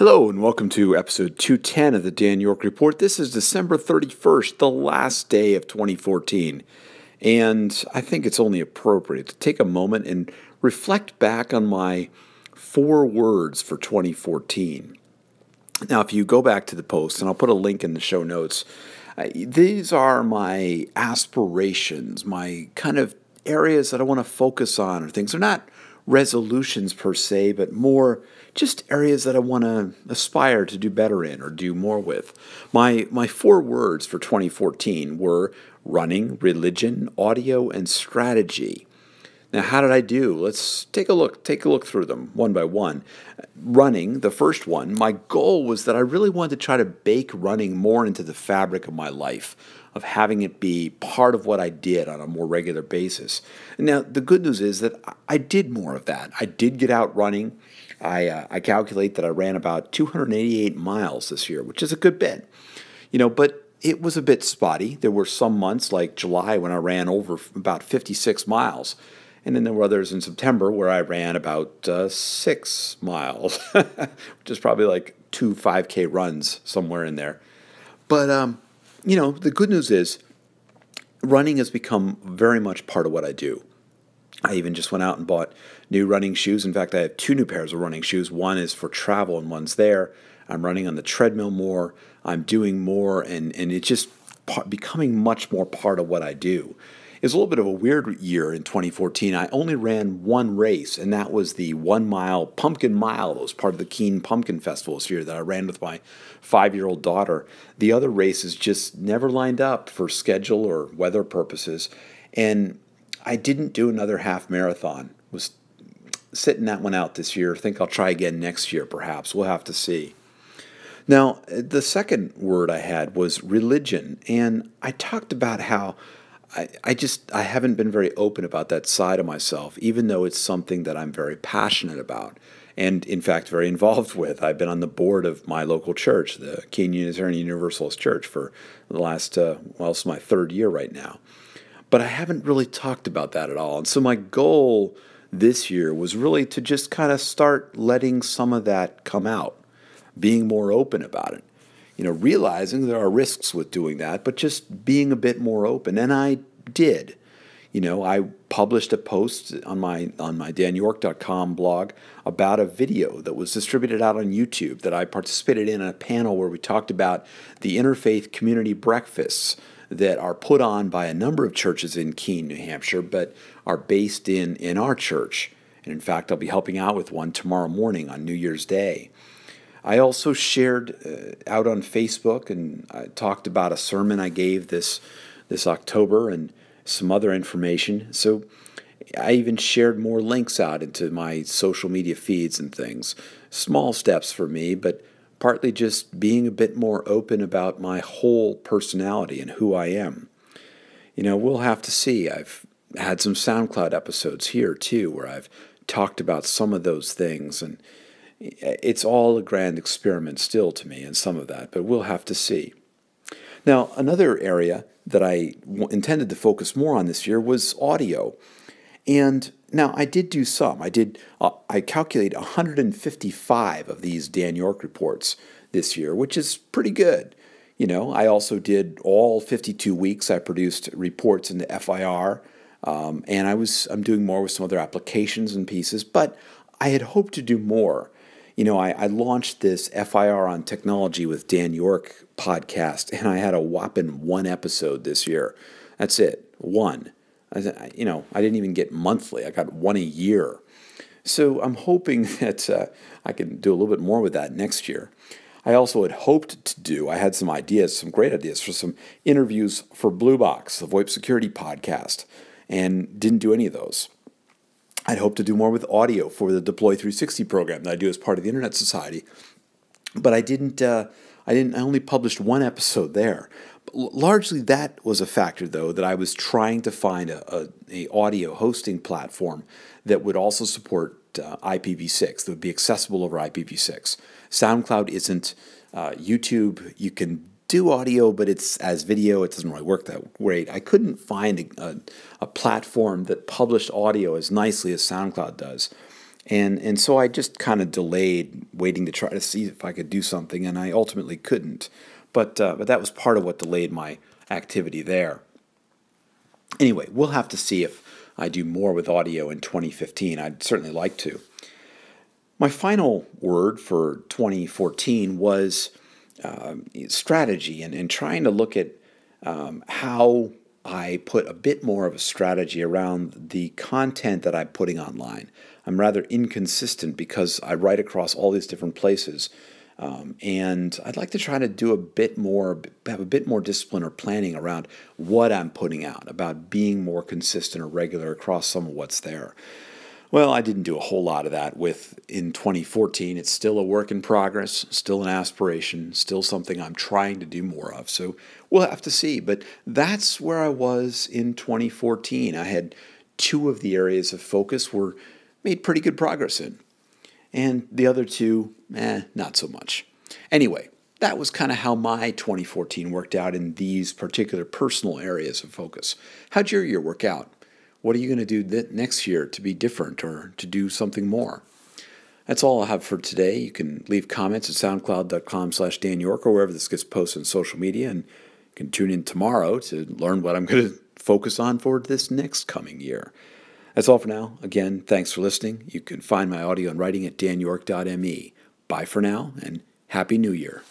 Hello, and welcome to episode 210 of the Dan York Report. This is December 31st, the last day of 2014. And I think it's only appropriate to take a moment and reflect back on my four words for 2014. Now, if you go back to the post, and I'll put a link in the show notes, these are my aspirations, my kind of areas that I want to focus on, or things. They're not resolutions per se, but more just areas that I want to aspire to do better in or do more with. My my four words for 2014 were running, religion, audio, and strategy. Now, how did I do? Let's take a look. Take a look through them one by one. Running, the first one. My goal was that I really wanted to try to bake running more into the fabric of my life of having it be part of what I did on a more regular basis. Now, the good news is that I did more of that. I did get out running. I, uh, I calculate that I ran about 288 miles this year, which is a good bit. You know, but it was a bit spotty. There were some months like July when I ran over about 56 miles. And then there were others in September where I ran about uh, six miles, which is probably like two 5K runs somewhere in there. But um, you know, the good news is running has become very much part of what I do. I even just went out and bought new running shoes. In fact, I have two new pairs of running shoes. One is for travel and one's there. I'm running on the treadmill more. I'm doing more, and, and it's just becoming much more part of what I do. It's a little bit of a weird year in 2014. I only ran one race, and that was the one mile pumpkin mile. That was part of the Keene Pumpkin Festival this year that I ran with my five year old daughter. The other races just never lined up for schedule or weather purposes. And I didn't do another half marathon. Was sitting that one out this year. think I'll try again next year, perhaps. We'll have to see. Now, the second word I had was religion, and I talked about how I, I just I haven't been very open about that side of myself, even though it's something that I'm very passionate about and in fact very involved with. I've been on the board of my local church, the Keene Unitarian Universalist Church, for the last uh, well, it's my third year right now. But I haven't really talked about that at all. And so my goal this year was really to just kind of start letting some of that come out, being more open about it you know, realizing there are risks with doing that, but just being a bit more open. And I did. You know, I published a post on my on my danyork.com blog about a video that was distributed out on YouTube that I participated in a panel where we talked about the interfaith community breakfasts that are put on by a number of churches in Keene, New Hampshire, but are based in in our church. And in fact, I'll be helping out with one tomorrow morning on New Year's Day. I also shared uh, out on Facebook and I talked about a sermon I gave this this October and some other information. So I even shared more links out into my social media feeds and things. Small steps for me, but partly just being a bit more open about my whole personality and who I am. You know, we'll have to see. I've had some SoundCloud episodes here too where I've talked about some of those things and it's all a grand experiment still to me, and some of that, but we'll have to see. Now, another area that I w- intended to focus more on this year was audio. And now I did do some. I did. Uh, I calculate 155 of these Dan York reports this year, which is pretty good. You know, I also did all 52 weeks. I produced reports in the FIR, um, and I was I'm doing more with some other applications and pieces. But I had hoped to do more you know, I, I, launched this FIR on technology with Dan York podcast, and I had a whopping one episode this year. That's it, one. I, you know, I didn't even get monthly. I got one a year. So I'm hoping that uh, I can do a little bit more with that next year. I also had hoped to do, I had some ideas, some great ideas for some interviews for Blue Box, the VoIP security podcast, and didn't do any of those. I'd hope to do more with audio for the Deploy 360 program that I do as part of the Internet Society. But I didn't. Uh, I didn't. I only published one episode there. But largely, that was a factor, though, that I was trying to find a, a, a audio hosting platform that would also support uh, IPv6 that would be accessible over IPv6. SoundCloud isn't. Uh, YouTube, you can do audio, but it's as video, it doesn't really work that great. I couldn't find a, a, a platform that published audio as nicely as SoundCloud does. And, and so I just kind of delayed waiting to try to see if I could do something, and I ultimately couldn't. But, uh, but that was part of what delayed my activity there. Anyway, we'll have to see if I do more with audio in 2015. I'd certainly like to. My final word for 2014 was uh, strategy and, and trying to look at um, how I put a bit more of a strategy around the content that I'm putting online. I'm rather inconsistent because I write across all these different places. Um, and I'd like to try to do a bit more, have a bit more discipline or planning around what I'm putting out, about being more consistent or regular across some of what's there. Well, I didn't do a whole lot of that with in 2014. It's still a work in progress, still an aspiration, still something I'm trying to do more of. So we'll have to see. But that's where I was in 2014. I had two of the areas of focus were made pretty good progress in and the other two, eh, not so much. Anyway, that was kind of how my 2014 worked out in these particular personal areas of focus. How'd your year work out? What are you going to do next year to be different or to do something more? That's all I have for today. You can leave comments at soundcloud.com slash Dan York or wherever this gets posted on social media. And you can tune in tomorrow to learn what I'm going to focus on for this next coming year. That's all for now. Again, thanks for listening. You can find my audio and writing at danyork.me. Bye for now, and Happy New Year.